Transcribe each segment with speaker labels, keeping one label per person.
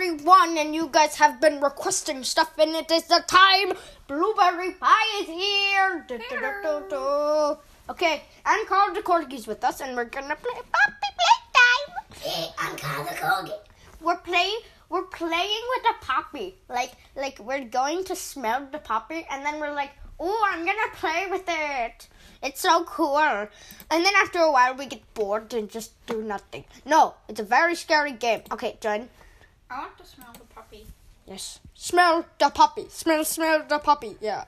Speaker 1: everyone, and you guys have been requesting stuff, and it is the time. Blueberry pie is here. Okay, and Carl the Corgi's with us, and we're gonna play Poppy Playtime.
Speaker 2: Hey, I'm Carl the Corgi.
Speaker 1: We're playing. We're playing with a poppy. Like, like we're going to smell the poppy, and then we're like, "Oh, I'm gonna play with it." It's so cool. And then after a while, we get bored and just do nothing. No, it's a very scary game. Okay, John.
Speaker 3: I want to smell the puppy.
Speaker 1: Yes. Smell the puppy. Smell, smell the puppy. Yeah.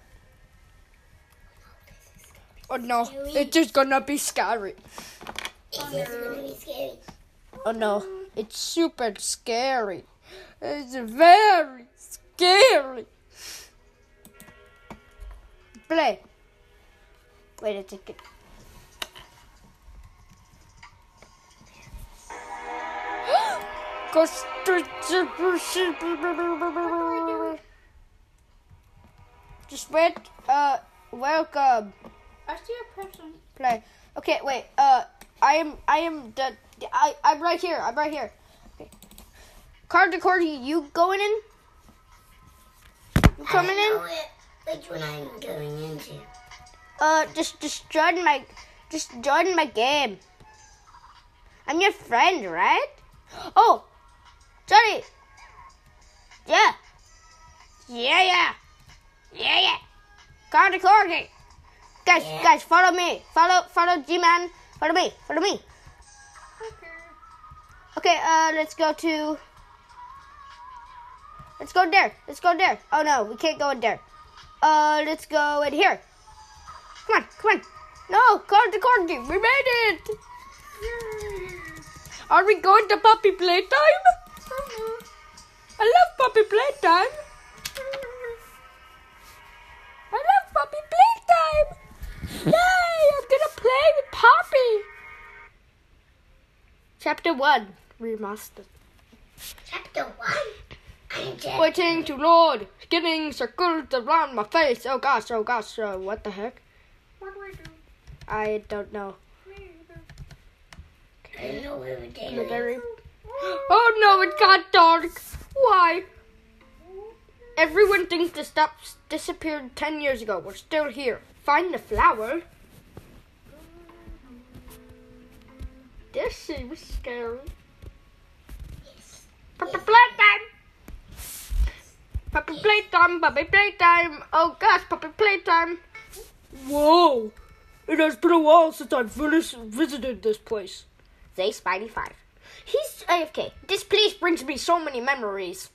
Speaker 1: Oh no, it's just gonna be scary.
Speaker 2: Oh, it's just gonna be scary.
Speaker 1: Oh no, it's super scary. It's very scary. Play. Wait a second. Ghost- Just wait. Uh, welcome.
Speaker 3: I see a person.
Speaker 1: Play. Okay, wait. Uh, I am. I am the. I. I'm right here. I'm right here. Okay. Card to Cordy, you going in? You coming
Speaker 2: I don't
Speaker 1: in?
Speaker 2: know whi- which one I'm going into.
Speaker 1: Uh, just just join my. Just join my game. I'm your friend, right? Oh, Johnny. Yeah. Yeah, yeah. Yeah, yeah. Card to Cordy. Guys,
Speaker 2: Yeah.
Speaker 1: guys, follow me. Follow, follow G-Man. Follow me. Follow me.
Speaker 3: Okay.
Speaker 1: Okay, uh, let's go to. Let's go there. Let's go there. Oh no, we can't go in there. Uh, let's go in here. Come on, come on. No, card to corgi. We made it. Are we going to puppy playtime? I love puppy playtime. I love puppy playtime. Yay! I'm gonna play with Poppy. Chapter one remastered.
Speaker 2: Chapter 1. I'm just.
Speaker 1: Waiting to load. Getting circles around my face. Oh gosh, oh gosh, uh, what the heck?
Speaker 3: What do I do?
Speaker 1: I don't know.
Speaker 2: I don't know where we're taking.
Speaker 1: Oh no, it got dark. Why? Everyone thinks the stuff disappeared 10 years ago. We're still here. Find the flower. This seems scary. Puppy playtime. Puppy playtime, puppy playtime. Oh gosh, puppy playtime. Whoa. It has been a while since I've vis- visited this place. Say Spidey 5. He's AFK. This place brings me so many memories.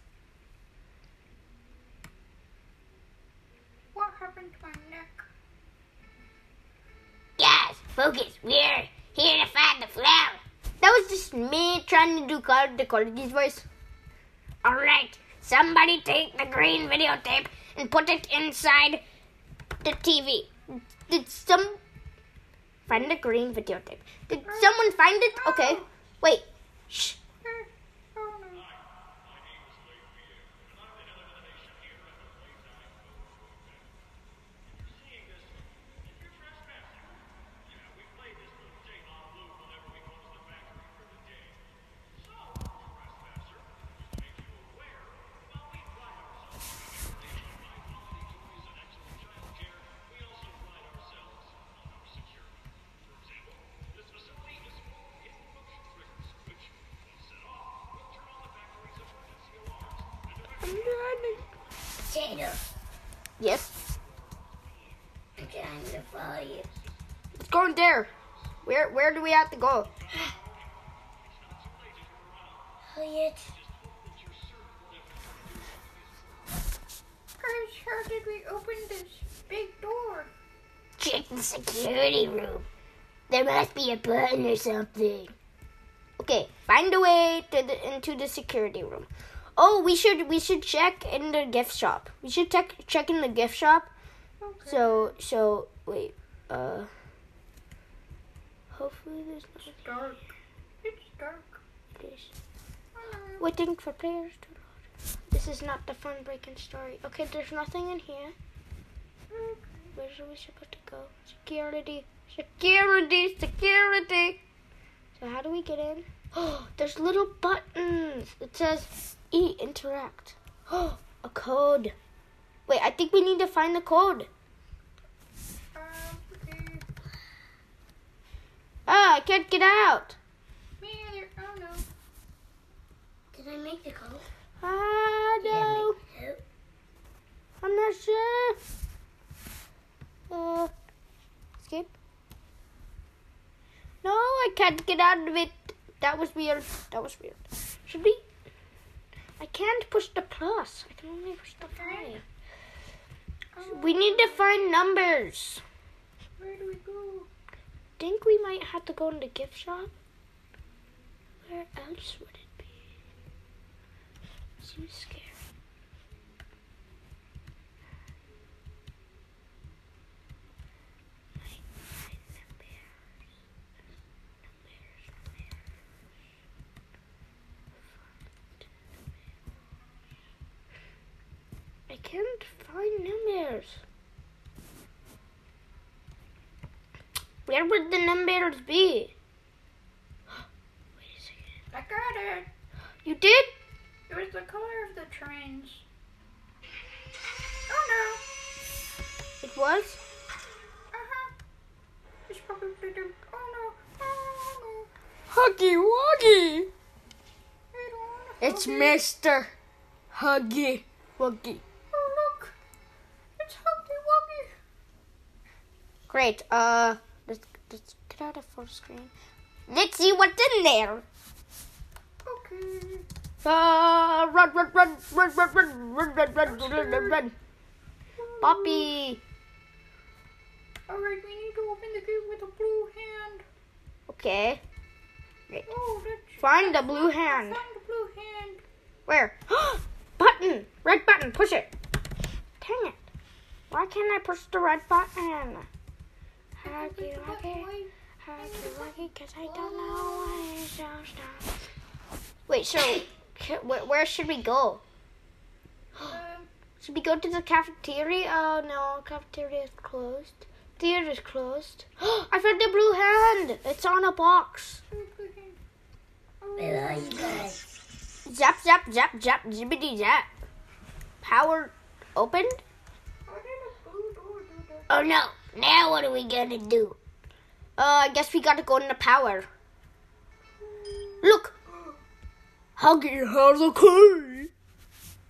Speaker 3: What happened to my neck?
Speaker 2: Guys, focus. We're here to find the flower.
Speaker 1: That was just me trying to do Call the College's voice.
Speaker 2: Alright, somebody take the green videotape
Speaker 1: and put it inside the TV. Did some find the green videotape? Did someone find it? Okay. Wait. Shh. I'm running.
Speaker 2: Potato.
Speaker 1: Yes.
Speaker 2: I'm trying to follow you.
Speaker 1: It's going there. Where where do we have to go?
Speaker 2: Hurry it.
Speaker 3: Guys, how did we open this big door?
Speaker 2: Check the security room. There must be a button or something.
Speaker 1: Okay, find a way to the, into the security room. Oh, we should we should check in the gift shop. We should check check in the gift shop.
Speaker 3: Okay.
Speaker 1: So so wait. Uh. Hopefully there's
Speaker 3: It's dark. It's dark.
Speaker 1: no place.
Speaker 3: Hello.
Speaker 1: Waiting for players to load. This is not the fun breaking story. Okay, there's nothing in here. Okay. Where are we supposed to go? Security. Security. Security. So how do we get in? Oh, there's little buttons. It says E interact. Oh, a code. Wait, I think we need to find the code.
Speaker 3: Um, okay.
Speaker 1: Ah, I can't get out.
Speaker 3: Me either. Oh no.
Speaker 2: Did I make the code?
Speaker 1: Ah,
Speaker 2: I
Speaker 1: no.
Speaker 2: make the
Speaker 1: I'm not sure. Uh, escape. No, I can't get out of it. That was weird. That was weird. Should we? I can't push the plus. I can only push the five. Oh. We need to find numbers.
Speaker 3: Where do we go?
Speaker 1: Think we might have to go in the gift shop. Where else would it be? Seems scary. I can't find numbers. Where would the numbers be? Wait a second.
Speaker 3: I got it.
Speaker 1: You did?
Speaker 3: It was the color of the trains. Oh no.
Speaker 1: It was?
Speaker 3: Uh huh. It's probably the. Oh no. Oh
Speaker 1: Huggy Wuggy!
Speaker 3: no. Don't wanna
Speaker 1: It's. Mr. Huggy Wuggy.
Speaker 3: Oh look. It's Huggy Wuggy.
Speaker 1: Great. Uh, let's, let's get out of full screen. Let's see what's in there.
Speaker 3: Okay.
Speaker 1: Uh, run, run, run, run, run, run, run, run, run, run, run, run. Poppy.
Speaker 3: Alright, we need to open the gate with a blue hand.
Speaker 1: Okay.
Speaker 3: Oh, that's.
Speaker 1: Find the blue hand.
Speaker 3: found the blue hand.
Speaker 1: Where? button. Red button. Push it. Dang it. Why can't I push the red button? Huggy Wuggy. Huggy Wuggy, cause I don't know why it's so stuff. Wait, so where, where should we go?
Speaker 3: Um,
Speaker 1: Should we go to the cafeteria? Oh no, cafeteria is closed. Theater is closed. I found the blue hand. It's on a box.
Speaker 3: blue. Oh,
Speaker 2: Where are you guys?
Speaker 1: Zap, zap, zap, zap, zippity zap. Power opened.
Speaker 3: Why did a blue door do that?
Speaker 2: Oh no. Now what are we gonna do?
Speaker 1: Uh, I guess we gotta go into power. Look. Huggy has a key.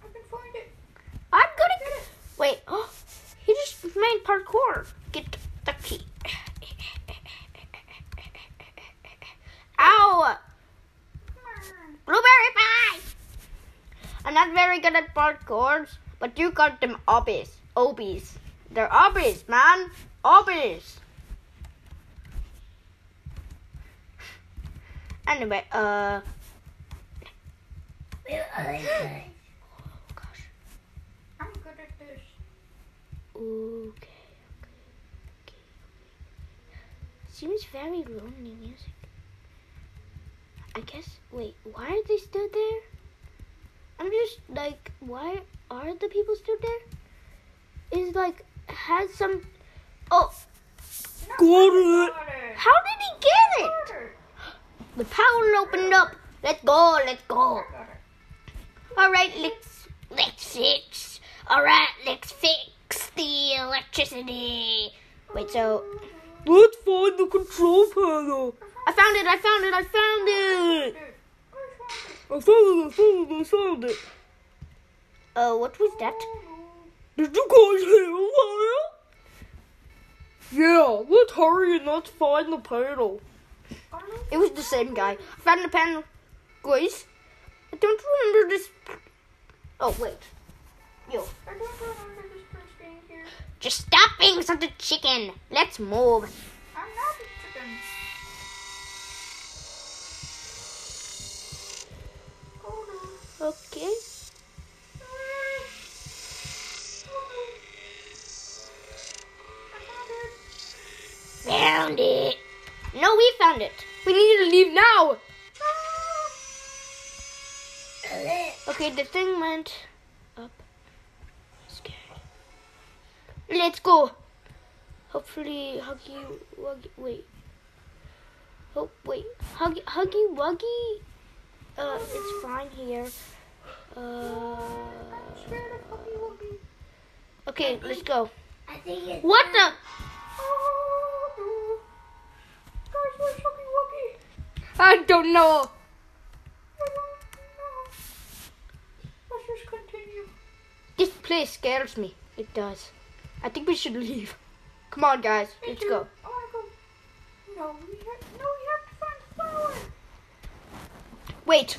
Speaker 3: I can find it.
Speaker 1: I'm gonna get it. Wait. Oh, he just made parkour. Get the key. Ow! Blueberry pie! I'm not very good at parkours, but you got them obbies. Obies. They're obbies, man. Obbies. Anyway, uh.
Speaker 2: Where are you guys?
Speaker 1: Oh gosh.
Speaker 3: I'm good at this.
Speaker 1: Okay, okay, okay. Seems very lonely music. I guess. Wait, why are they still there? I'm just like, why are the people still there? Is like, has some. Oh, Got it. how did he get it? The power opened up. Let's go, let's go.
Speaker 3: It.
Speaker 1: Alright, let's.
Speaker 2: Let's fix. Alright, let's fix the electricity.
Speaker 1: Wait, so.
Speaker 4: Let's find the control panel.
Speaker 1: I found it, I found it, I found it!
Speaker 4: I found it, I found it, I found it.
Speaker 1: Oh, what was that?
Speaker 4: Did you guys hear that? Yeah, let's hurry and let's find the panel.
Speaker 1: It was the same guy. I found the panel. Guys, I don't remember this. Oh, wait. Yo.
Speaker 3: I don't remember this first being here.
Speaker 1: Just stop being such a chicken. Let's move.
Speaker 2: found it.
Speaker 1: We need to leave now. Okay, the thing went up. Scary. Let's go. Hopefully, Huggy Wuggy. Wait. Oh, wait. Huggy, Huggy Wuggy? Uh, it's fine here. Uh, okay, let's go. What the? I don't know.
Speaker 3: I don't know. Let's just continue.
Speaker 1: This place scares me. It does. I think we should leave. Come on, guys.
Speaker 3: Me
Speaker 1: Let's
Speaker 3: too.
Speaker 1: go.
Speaker 3: Oh, I wanna go. No, we have, no, we have to find the flower.
Speaker 1: Wait.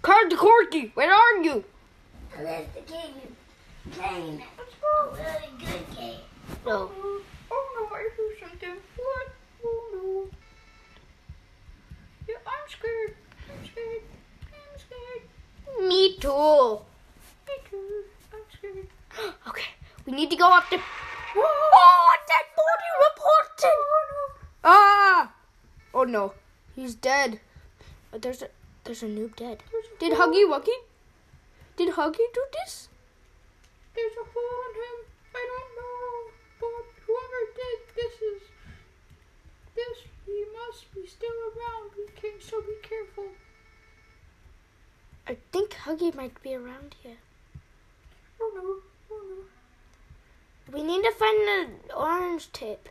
Speaker 1: Card the Corky, where are you?
Speaker 2: Oh, that's the game you're playing.
Speaker 3: Let's
Speaker 2: A really good game.
Speaker 1: No.
Speaker 3: Oh, scared. I'm scared. I'm scared.
Speaker 1: Me too.
Speaker 3: Me too. I'm scared.
Speaker 1: Okay, we need to go up the. Oh, dead body reported. Ah! Oh no, he's dead. Uh, There's a there's a noob dead. Did Huggy Wuggy? Did Huggy do this?
Speaker 3: There's a hole in him. I don't know. But whoever did this is. This, he must be still around. We can, so be careful.
Speaker 1: I think Huggy might be around here.
Speaker 3: Oh no. Oh no.
Speaker 1: We need to find the orange tip.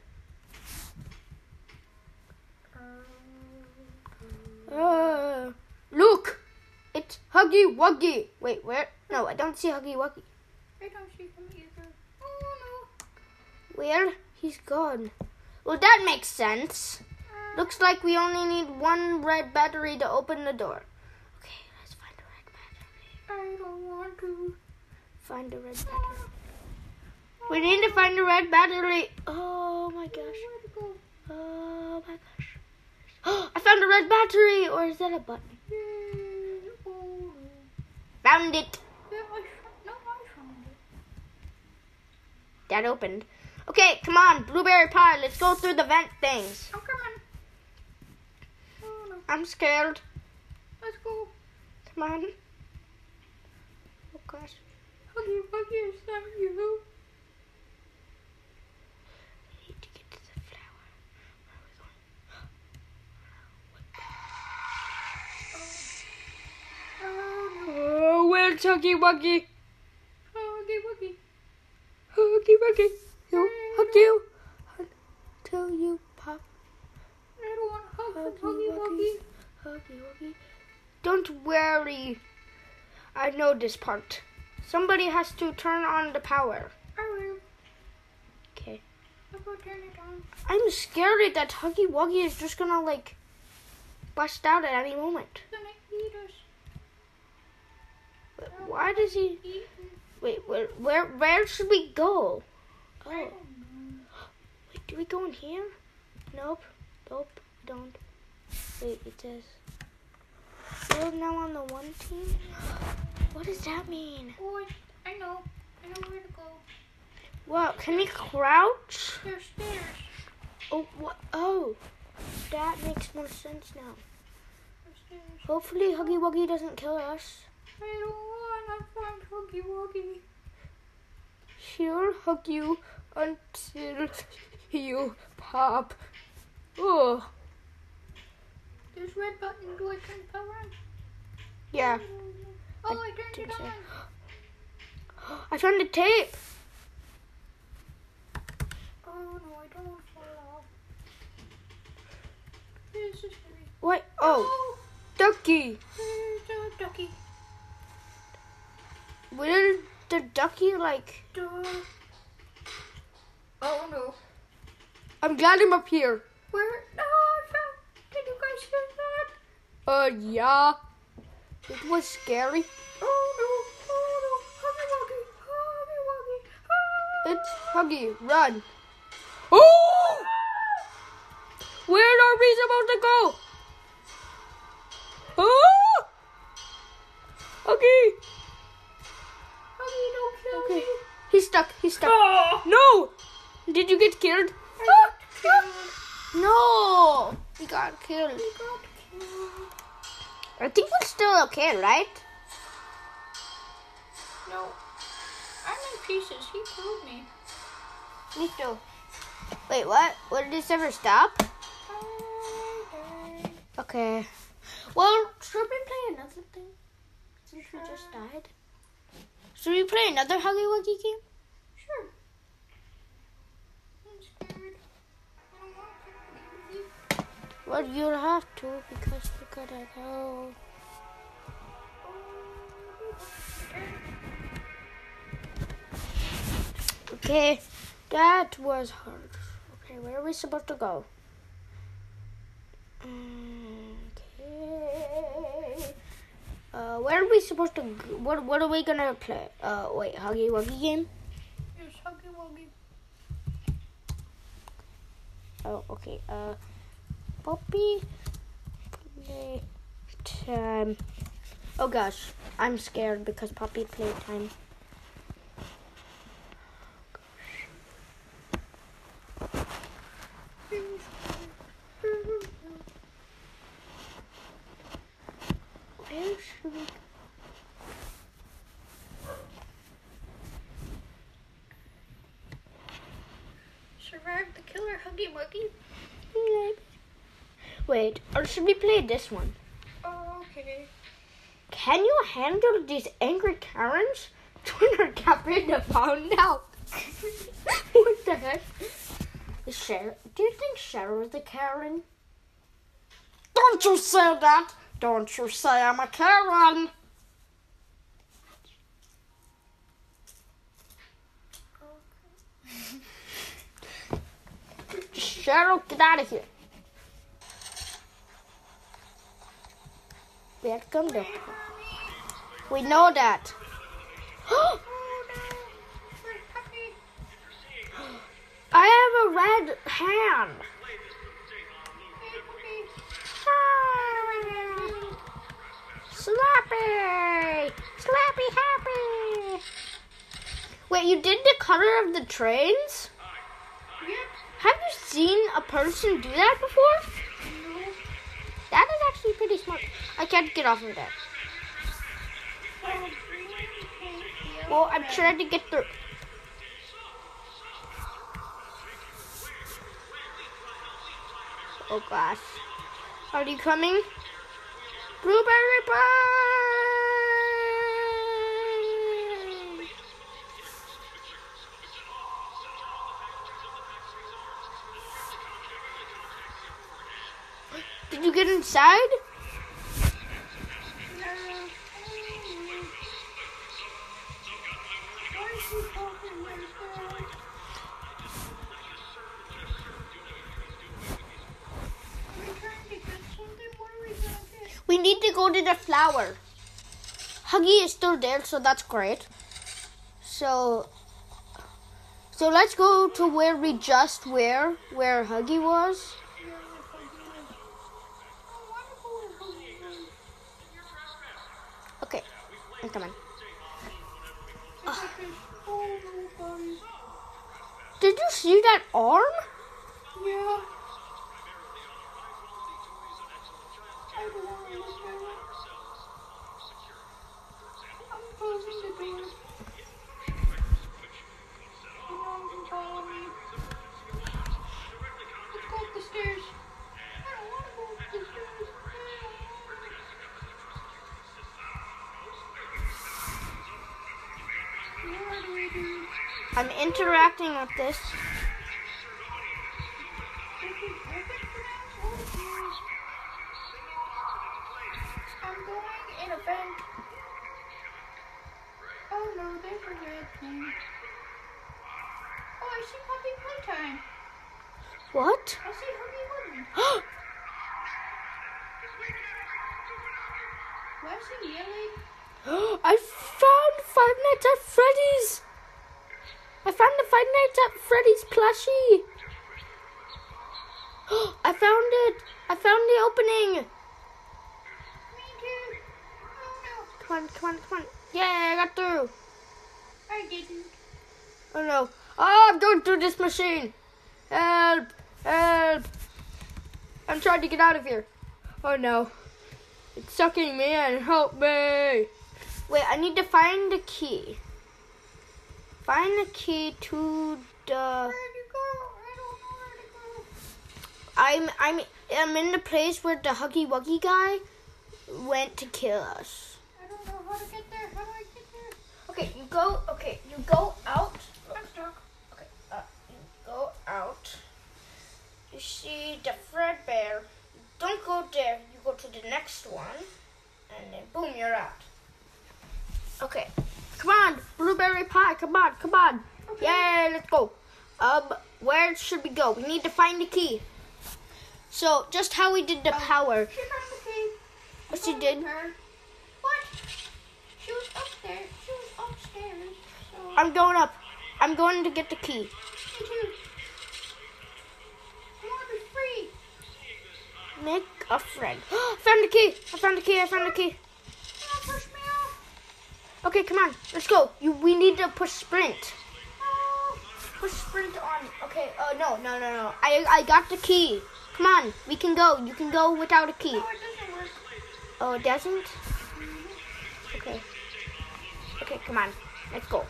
Speaker 1: Uh, look, it's Huggy Wuggy. Wait, where? No, I don't see Huggy Wuggy.
Speaker 3: I don't see him either. Oh
Speaker 1: Where? He's gone. Well, that makes sense.
Speaker 3: no.
Speaker 1: Looks like we only need one red battery to open the door. Okay, let's find the red battery.
Speaker 3: I don't want to.
Speaker 1: Find the red battery. We need to find the red battery. Oh my gosh.
Speaker 3: Where to go?
Speaker 1: Oh my gosh. Oh, I found a red battery, or is that a button? Found it.
Speaker 3: Yeah, I found, no, I found it.
Speaker 1: That opened. Okay, come on, blueberry pie. Let's go through the vent things.
Speaker 3: I'm coming. Oh no.
Speaker 1: I'm scared.
Speaker 3: Let's go.
Speaker 1: Come on. Oh gosh.
Speaker 3: Huggy Wuggy, is that you?
Speaker 1: We need to get to the flower. Where are we going?
Speaker 3: Oh no.
Speaker 1: Oh, where's Huggy Wuggy?
Speaker 3: Huggy Wuggy.
Speaker 1: Huggy Wuggy. You hug you until you pop.
Speaker 3: I don't want to hug
Speaker 1: Huggy
Speaker 3: from Huggy
Speaker 1: Wuggy.
Speaker 3: Wuggy.
Speaker 1: Huggy Wuggy. Don't worry. I know this part. Somebody has to turn on the power.
Speaker 3: I will.
Speaker 1: Okay.
Speaker 3: I'll go turn it on.
Speaker 1: I'm scared that Huggy Wuggy is just gonna like bust out at any moment.
Speaker 3: It's gonna eat us.
Speaker 1: But why does he? Wait, where, where, where should we go? Oh, wait, do we go in here? Nope, nope, don't. Wait, it says we're now on the one team. What does that mean?
Speaker 3: Oh, I, I know. I know where to go.
Speaker 1: Well, can we crouch?
Speaker 3: There's stairs.
Speaker 1: Oh, what? Oh, that makes more sense now. Hopefully, Huggy Wuggy doesn't kill us.
Speaker 3: I don't want to find Huggy Wuggy.
Speaker 1: He'll hug you until you pop. Oh,
Speaker 3: There's red button. Do I turn the power on?
Speaker 1: yeah.
Speaker 3: Oh, I, turned
Speaker 1: think
Speaker 3: it
Speaker 1: so.
Speaker 3: on.
Speaker 1: I found the tape.
Speaker 3: Oh no, I don't want to fall off. This is scary.
Speaker 1: What? Oh,
Speaker 3: Oh,
Speaker 1: ducky.
Speaker 3: there's a ducky.
Speaker 1: Will the ducky like?
Speaker 3: Duh. Oh no.
Speaker 1: I'm glad I'm up here.
Speaker 3: Where? No,
Speaker 1: Uh, yeah. It was scary.
Speaker 3: Oh no. Oh no. Huggy Wuggy. Huggy Wuggy.
Speaker 1: It's Huggy. Run. Oh! Where are we supposed to go? Oh! Huggy.
Speaker 3: Huggy, don't kill
Speaker 1: Okay.
Speaker 3: me.
Speaker 1: He's stuck. He's stuck.
Speaker 3: Oh.
Speaker 1: No! Did you get killed?
Speaker 3: I got killed.
Speaker 1: No! He got killed.
Speaker 3: I got killed.
Speaker 1: I think we're still okay, right?
Speaker 3: No. I'm in pieces. He killed me.
Speaker 1: Me too. Wait, what? What did this ever stop? Okay. Well, should we play another thing? Since we just died. Should we play another Huggy Wuggy game? Well, you'll have to because we're gonna go. Okay, that was hard. Okay, where are we supposed to go? Okay. Uh, where are we supposed to? Go? What What are we gonna play? Uh, wait, Huggy Wuggy game.
Speaker 3: Here's Huggy Wuggy.
Speaker 1: Oh, okay. Uh, Poppy play time. Oh gosh, I'm scared because Poppy playtime. Where should?
Speaker 3: Survive the killer Huggy Wuggy.
Speaker 1: Wait, or should we play this one?
Speaker 3: Oh, okay.
Speaker 1: Can you handle these angry Karens? Twitter to find out. what the heck? Is Cheryl, do you think Cheryl is a Karen? Don't you say that! Don't you say I'm a Karen! Cheryl, get out of here. To. Come there. We know that.
Speaker 3: No! My puppy.
Speaker 1: I have a red hand. Slappy! Slappy happy! Wait, you did the color of the trains?
Speaker 3: Yep.
Speaker 1: Have you seen a person do that before?
Speaker 3: No.
Speaker 1: That is actually pretty smart. I can't get off of that. Well, I'm trying to get through. Oh gosh. Are you coming? Blueberry pie! Did you get inside?
Speaker 3: Why is he talking like that? Are we trying to get something? What are we gonna get?
Speaker 1: We need to go to the flower. Huggy is still there, so that's great. So, so let's go to where we just were, where Huggy was. Okay, I'm coming. Ah. Did you see that arm?
Speaker 3: Yeah.
Speaker 1: Interacting with this.
Speaker 3: I'm going in a vent. Oh no, they forget me. Oh, I see puppy playtime.
Speaker 1: What?
Speaker 3: I see Huggy Wuggy. Why is he yelling?
Speaker 1: I found Five Nights at Freddy's. I found the Five Nights at Freddy's plushie. I found it. I found the opening.
Speaker 3: Me too. Oh
Speaker 1: Come on, come on, come on. Yeah, I got through.
Speaker 3: I didn't.
Speaker 1: Oh no. Oh, I'm going through this machine. Help! Help! I'm trying to get out of here. Oh no. It's sucking me in. Help me. Wait, I need to find the key. Find the key to the.
Speaker 3: Where'd you go? I don't know where to go.
Speaker 1: I'm I'm I'm in the place where the Huggy Wuggy guy went to kill us.
Speaker 3: I don't know how to get there. How do I get there?
Speaker 1: Okay, you go. Okay, you go out. Okay, uh, you go out. You see the Fredbear. Don't go there. You go to the next one, and then boom, you're out. Okay, come on, blueberry pie. Come on, come on. Yay, let's go. Um, where should we go? We need to find the key. So just how we did the power.
Speaker 3: She found the key.
Speaker 1: What she did?
Speaker 3: Her. What? She was up there. She was upstairs. So
Speaker 1: I'm going up. I'm going to get the key.
Speaker 3: me too. I want to be free.
Speaker 1: Make a friend. found the key. I found the key. I found the key.
Speaker 3: Don't push me off.
Speaker 1: Okay, come on. Let's go. You. We need to push sprint. Push sprint on. Okay. Oh no, no, no, no. I I got the key. Come on. We can go. You can go without a key.
Speaker 3: no, it doesn't work.
Speaker 1: Oh, it doesn't. Okay. Okay, come on. Let's go.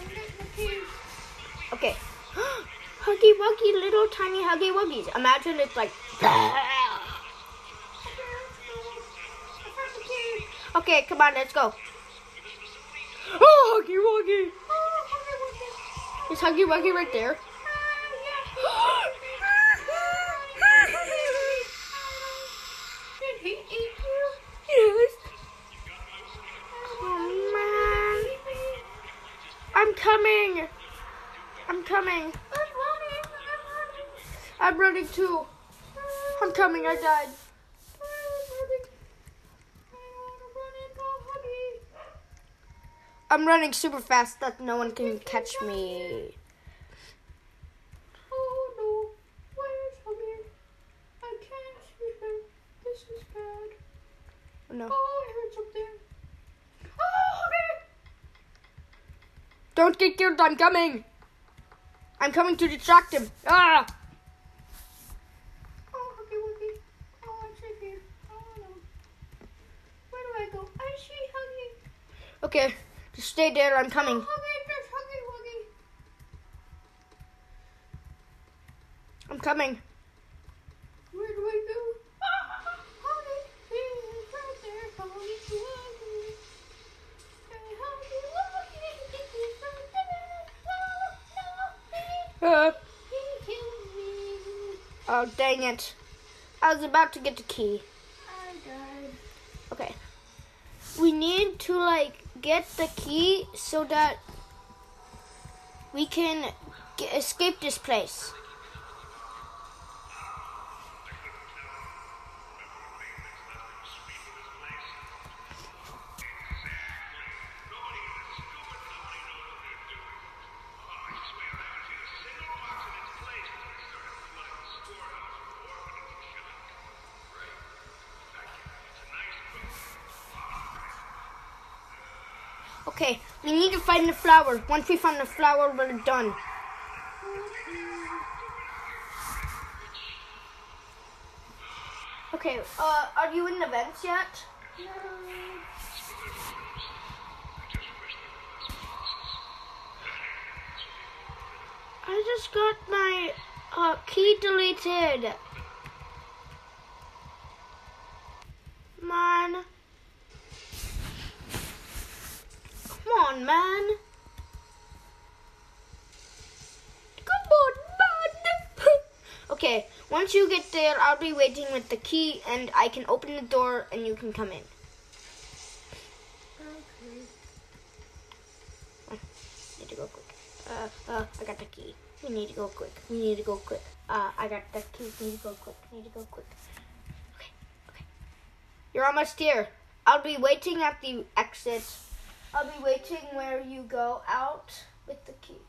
Speaker 3: I'm getting the key.
Speaker 1: Okay. Huggy Wuggy, little tiny Huggy Wuggies. Imagine it's like.
Speaker 3: Okay, let's go. I found the key.
Speaker 1: Okay, come on, let's go.
Speaker 4: Oh, Huggy Wuggy.
Speaker 3: Oh.
Speaker 1: Is Huggy Wuggy right there?
Speaker 3: Yeah. Did he eat you?
Speaker 4: Yes.
Speaker 1: Oh man. I'm coming. I'm coming.
Speaker 3: I'm running. I'm running.
Speaker 1: I'm running too. I'm coming. I died. I'm running super fast that no one can catch me.
Speaker 3: No, where's Huggy? I can't see him. This is bad.
Speaker 1: Oh, no.
Speaker 3: Oh, I heard something. Oh!
Speaker 1: Don't get killed. I'm coming. I'm coming to distract him. Ah!
Speaker 3: Oh. Oh. Oh.
Speaker 1: Okay, just stay there. I'm
Speaker 3: Oh,
Speaker 1: coming.
Speaker 3: Huggy, there's Huggy Wuggy.
Speaker 1: I'm coming.
Speaker 3: Where do I go? Huggy, he is right there. Huggy Wuggy. Hey, Huggy Wuggy, he's right there. Oh,
Speaker 1: Uh,
Speaker 3: he, he killed me.
Speaker 1: oh, dang it. I was about to get the key.
Speaker 3: I died.
Speaker 1: Okay. We need to like get the key so that we can escape this place. Okay, we need to find the flower. Once we find the flower, we're done. Okay, uh, are you in the vents yet? I just got my uh, key deleted. On, man. Come on, man. okay, once you get there, I'll be waiting with the key and I can open the door and you can come in. Okay. Need to go quick. Uh, uh, I got the key. We need to go quick. We need to go quick. Uh, I got the key. We need to go quick. Need to go quick. Okay, okay. You're almost here. I'll be waiting at the exit. I'll be waiting where you go out with the key.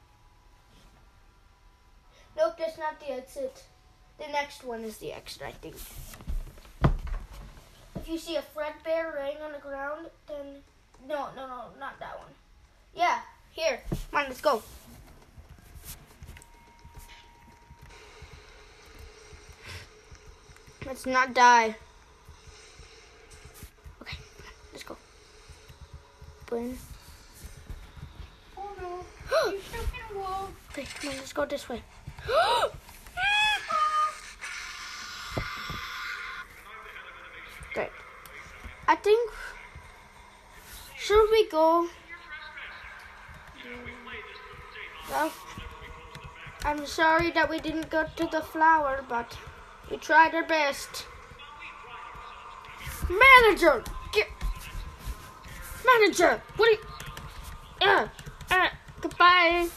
Speaker 1: Nope, that's not the exit. The next one is the exit, I think. If you see a Fredbear laying on the ground, then no, no, no, not that one. Yeah, here. Come on, let's go. Let's not die. Okay, come on, let's go. Open.
Speaker 3: Oh no, you stuck in a wall.
Speaker 1: Okay, come on, let's go this way. Great. I think. Should we go? Well, I'm sorry that we didn't go to the flower, but we tried our best. Manager, manager. What? Are you, uh, uh, goodbye.